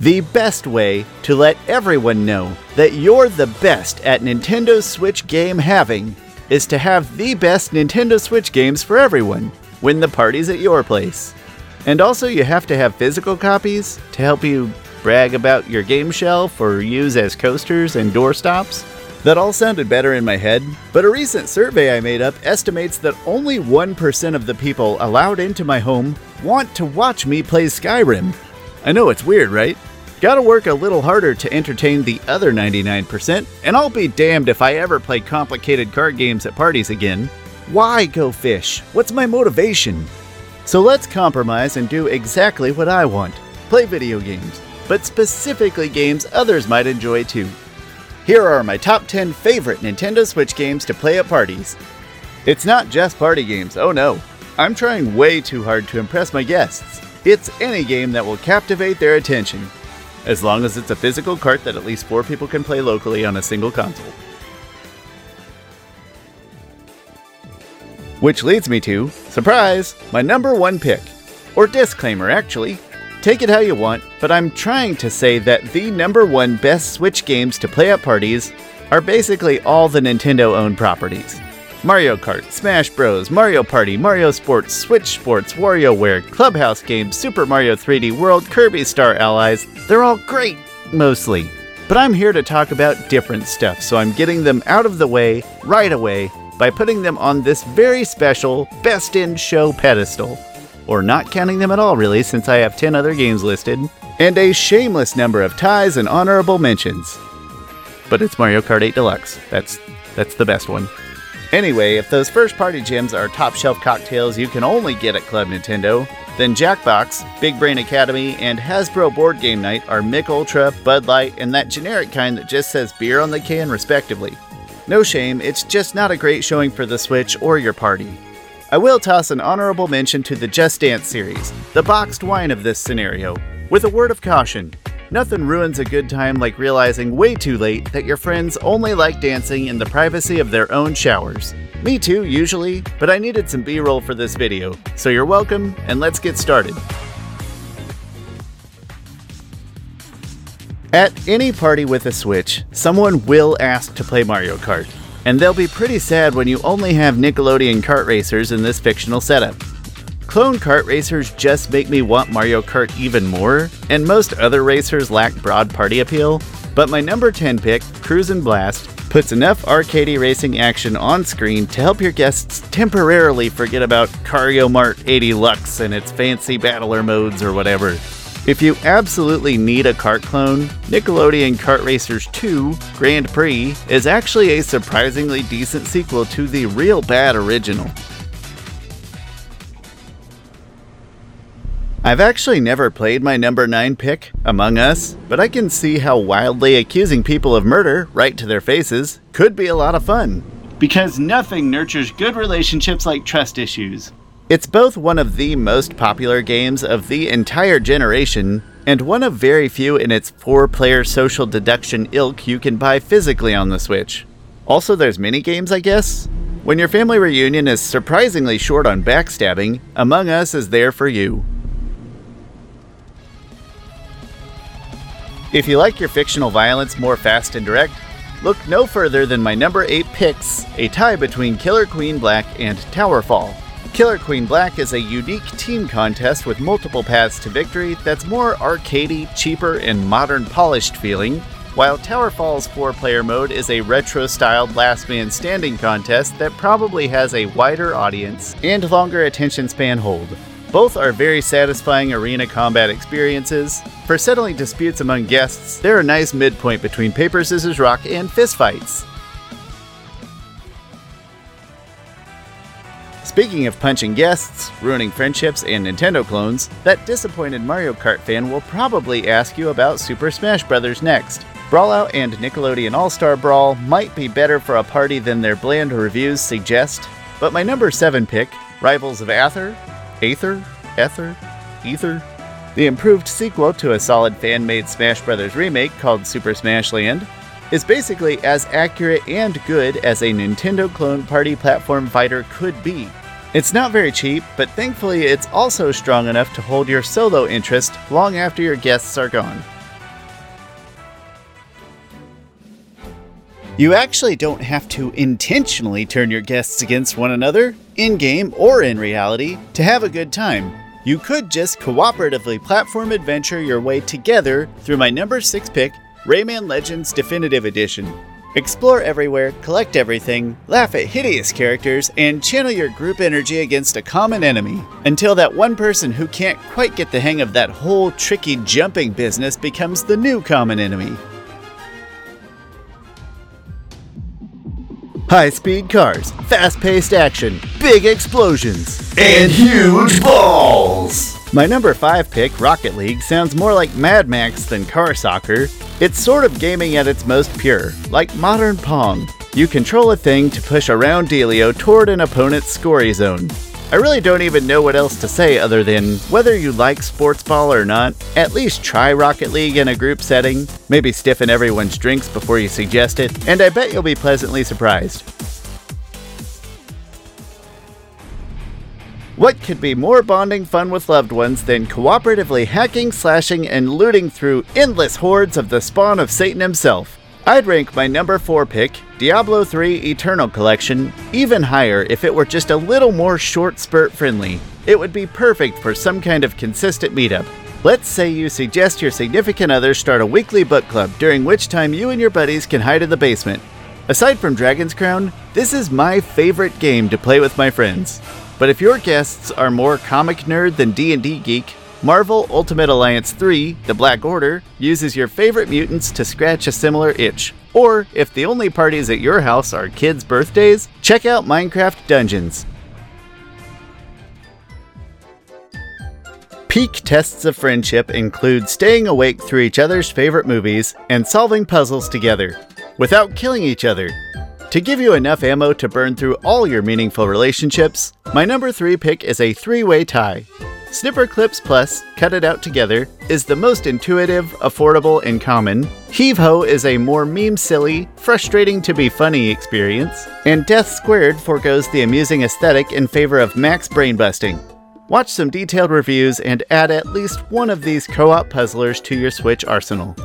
The best way to let everyone know that you're the best at Nintendo Switch game having is to have the best Nintendo Switch games for everyone when the party's at your place. And also, you have to have physical copies to help you brag about your game shelf or use as coasters and doorstops. That all sounded better in my head, but a recent survey I made up estimates that only 1% of the people allowed into my home want to watch me play Skyrim. I know it's weird, right? Gotta work a little harder to entertain the other 99%, and I'll be damned if I ever play complicated card games at parties again. Why go fish? What's my motivation? So let's compromise and do exactly what I want play video games, but specifically games others might enjoy too. Here are my top 10 favorite Nintendo Switch games to play at parties. It's not just party games, oh no. I'm trying way too hard to impress my guests. It's any game that will captivate their attention, as long as it's a physical cart that at least four people can play locally on a single console. Which leads me to, surprise, my number one pick. Or disclaimer, actually. Take it how you want, but I'm trying to say that the number one best Switch games to play at parties are basically all the Nintendo owned properties. Mario Kart, Smash Bros, Mario Party, Mario Sports, Switch Sports, WarioWare, Clubhouse Games, Super Mario 3D World, Kirby Star Allies, they're all great, mostly. But I'm here to talk about different stuff, so I'm getting them out of the way right away by putting them on this very special Best in Show pedestal. Or not counting them at all, really, since I have 10 other games listed, and a shameless number of ties and honorable mentions. But it's Mario Kart 8 Deluxe. That's that's the best one. Anyway, if those first party gems are top shelf cocktails you can only get at Club Nintendo, then Jackbox, Big Brain Academy, and Hasbro Board Game Night are Mich Ultra, Bud Light, and that generic kind that just says beer on the can, respectively. No shame, it's just not a great showing for the Switch or your party. I will toss an honorable mention to the Just Dance series, the boxed wine of this scenario, with a word of caution. Nothing ruins a good time like realizing way too late that your friends only like dancing in the privacy of their own showers. Me too, usually, but I needed some B roll for this video, so you're welcome, and let's get started. At any party with a Switch, someone will ask to play Mario Kart, and they'll be pretty sad when you only have Nickelodeon kart racers in this fictional setup. Clone kart racers just make me want Mario Kart even more, and most other racers lack broad party appeal, but my number 10 pick, Cruis'n Blast, puts enough arcadey racing action on screen to help your guests temporarily forget about Cario Mart 80 Lux and its fancy battler modes or whatever. If you absolutely need a kart clone, Nickelodeon Kart Racers 2 Grand Prix is actually a surprisingly decent sequel to the real bad original. I've actually never played my number 9 pick, Among Us, but I can see how wildly accusing people of murder, right to their faces, could be a lot of fun. Because nothing nurtures good relationships like trust issues. It's both one of the most popular games of the entire generation, and one of very few in its four player social deduction ilk you can buy physically on the Switch. Also, there's mini games, I guess? When your family reunion is surprisingly short on backstabbing, Among Us is there for you. If you like your fictional violence more fast and direct, look no further than my number 8 picks, a tie between Killer Queen Black and Towerfall. Killer Queen Black is a unique team contest with multiple paths to victory that's more arcadey, cheaper, and modern polished feeling, while Towerfall's four player mode is a retro styled last man standing contest that probably has a wider audience and longer attention span hold. Both are very satisfying arena combat experiences. For settling disputes among guests, they're a nice midpoint between paper, scissors, rock, and fistfights. Speaking of punching guests, ruining friendships, and Nintendo clones, that disappointed Mario Kart fan will probably ask you about Super Smash Bros. next. Brawlout and Nickelodeon All Star Brawl might be better for a party than their bland reviews suggest, but my number 7 pick, Rivals of Aether, Aether? Ether? Ether? The improved sequel to a solid fan made Smash Bros. remake called Super Smash Land is basically as accurate and good as a Nintendo clone party platform fighter could be. It's not very cheap, but thankfully it's also strong enough to hold your solo interest long after your guests are gone. You actually don't have to intentionally turn your guests against one another, in game or in reality, to have a good time. You could just cooperatively platform adventure your way together through my number 6 pick, Rayman Legends Definitive Edition. Explore everywhere, collect everything, laugh at hideous characters, and channel your group energy against a common enemy until that one person who can't quite get the hang of that whole tricky jumping business becomes the new common enemy. High speed cars, fast paced action, big explosions, and huge balls. My number 5 pick, Rocket League, sounds more like Mad Max than car soccer. It's sort of gaming at its most pure, like modern Pong. You control a thing to push a round dealio toward an opponent's scoring zone. I really don't even know what else to say other than whether you like sports ball or not, at least try Rocket League in a group setting, maybe stiffen everyone's drinks before you suggest it, and I bet you'll be pleasantly surprised. What could be more bonding fun with loved ones than cooperatively hacking, slashing, and looting through endless hordes of the spawn of Satan himself? I'd rank my number 4 pick, Diablo 3 Eternal Collection, even higher if it were just a little more short spurt friendly. It would be perfect for some kind of consistent meetup. Let's say you suggest your significant other start a weekly book club during which time you and your buddies can hide in the basement. Aside from Dragon's Crown, this is my favorite game to play with my friends. But if your guests are more comic nerd than D&D geek, Marvel Ultimate Alliance 3, The Black Order, uses your favorite mutants to scratch a similar itch. Or, if the only parties at your house are kids' birthdays, check out Minecraft Dungeons. Peak tests of friendship include staying awake through each other's favorite movies and solving puzzles together, without killing each other. To give you enough ammo to burn through all your meaningful relationships, my number 3 pick is a three way tie. Snipperclips Plus, Cut It Out Together, is the most intuitive, affordable, and common. Heave Ho is a more meme silly, frustrating to be funny experience. And Death Squared foregoes the amusing aesthetic in favor of max brain busting. Watch some detailed reviews and add at least one of these co op puzzlers to your Switch arsenal.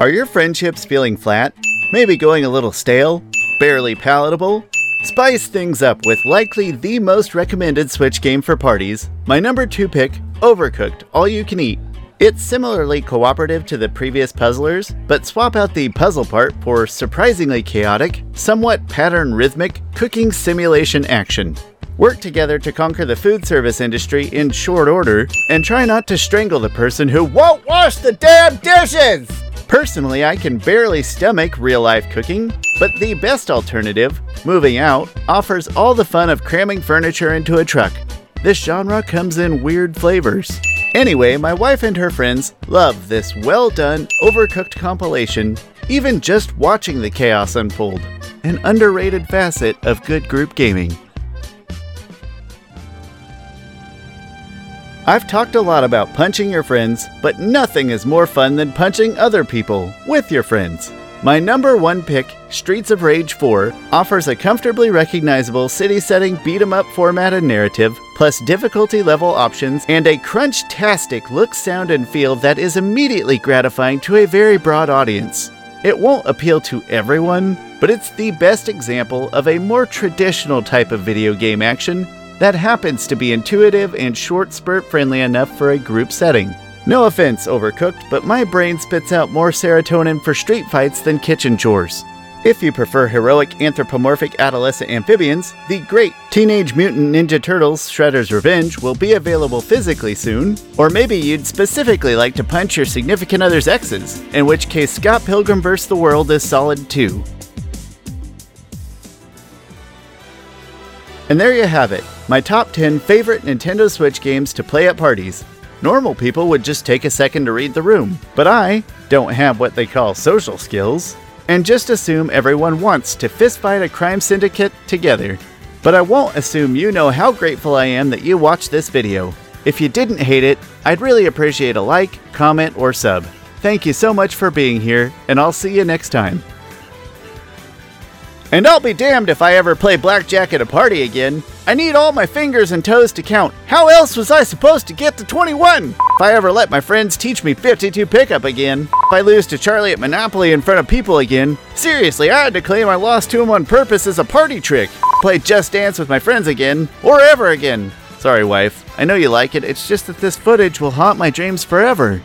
Are your friendships feeling flat? Maybe going a little stale? Barely palatable? Spice things up with likely the most recommended Switch game for parties, my number 2 pick, Overcooked All You Can Eat. It's similarly cooperative to the previous puzzlers, but swap out the puzzle part for surprisingly chaotic, somewhat pattern rhythmic cooking simulation action. Work together to conquer the food service industry in short order, and try not to strangle the person who won't wash the damn dishes! Personally, I can barely stomach real life cooking, but the best alternative, moving out, offers all the fun of cramming furniture into a truck. This genre comes in weird flavors. Anyway, my wife and her friends love this well done, overcooked compilation, even just watching the chaos unfold. An underrated facet of good group gaming. I've talked a lot about punching your friends, but nothing is more fun than punching other people with your friends. My number one pick, Streets of Rage 4, offers a comfortably recognizable city setting beat 'em up format and narrative, plus difficulty level options, and a crunch-tastic look, sound, and feel that is immediately gratifying to a very broad audience. It won't appeal to everyone, but it's the best example of a more traditional type of video game action that happens to be intuitive and short spurt friendly enough for a group setting. No offense, Overcooked, but my brain spits out more serotonin for street fights than kitchen chores. If you prefer heroic anthropomorphic adolescent amphibians, the great Teenage Mutant Ninja Turtles Shredder's Revenge will be available physically soon. Or maybe you'd specifically like to punch your significant other's exes, in which case Scott Pilgrim vs. the World is solid too. And there you have it, my top 10 favorite Nintendo Switch games to play at parties. Normal people would just take a second to read the room, but I don't have what they call social skills, and just assume everyone wants to fistfight a crime syndicate together. But I won't assume you know how grateful I am that you watched this video. If you didn't hate it, I'd really appreciate a like, comment, or sub. Thank you so much for being here, and I'll see you next time. And I'll be damned if I ever play blackjack at a party again. I need all my fingers and toes to count. How else was I supposed to get to 21? If I ever let my friends teach me 52 pickup again. If I lose to Charlie at Monopoly in front of people again. Seriously, I had to claim I lost to him on purpose as a party trick. Play Just Dance with my friends again. Or ever again. Sorry, wife. I know you like it, it's just that this footage will haunt my dreams forever.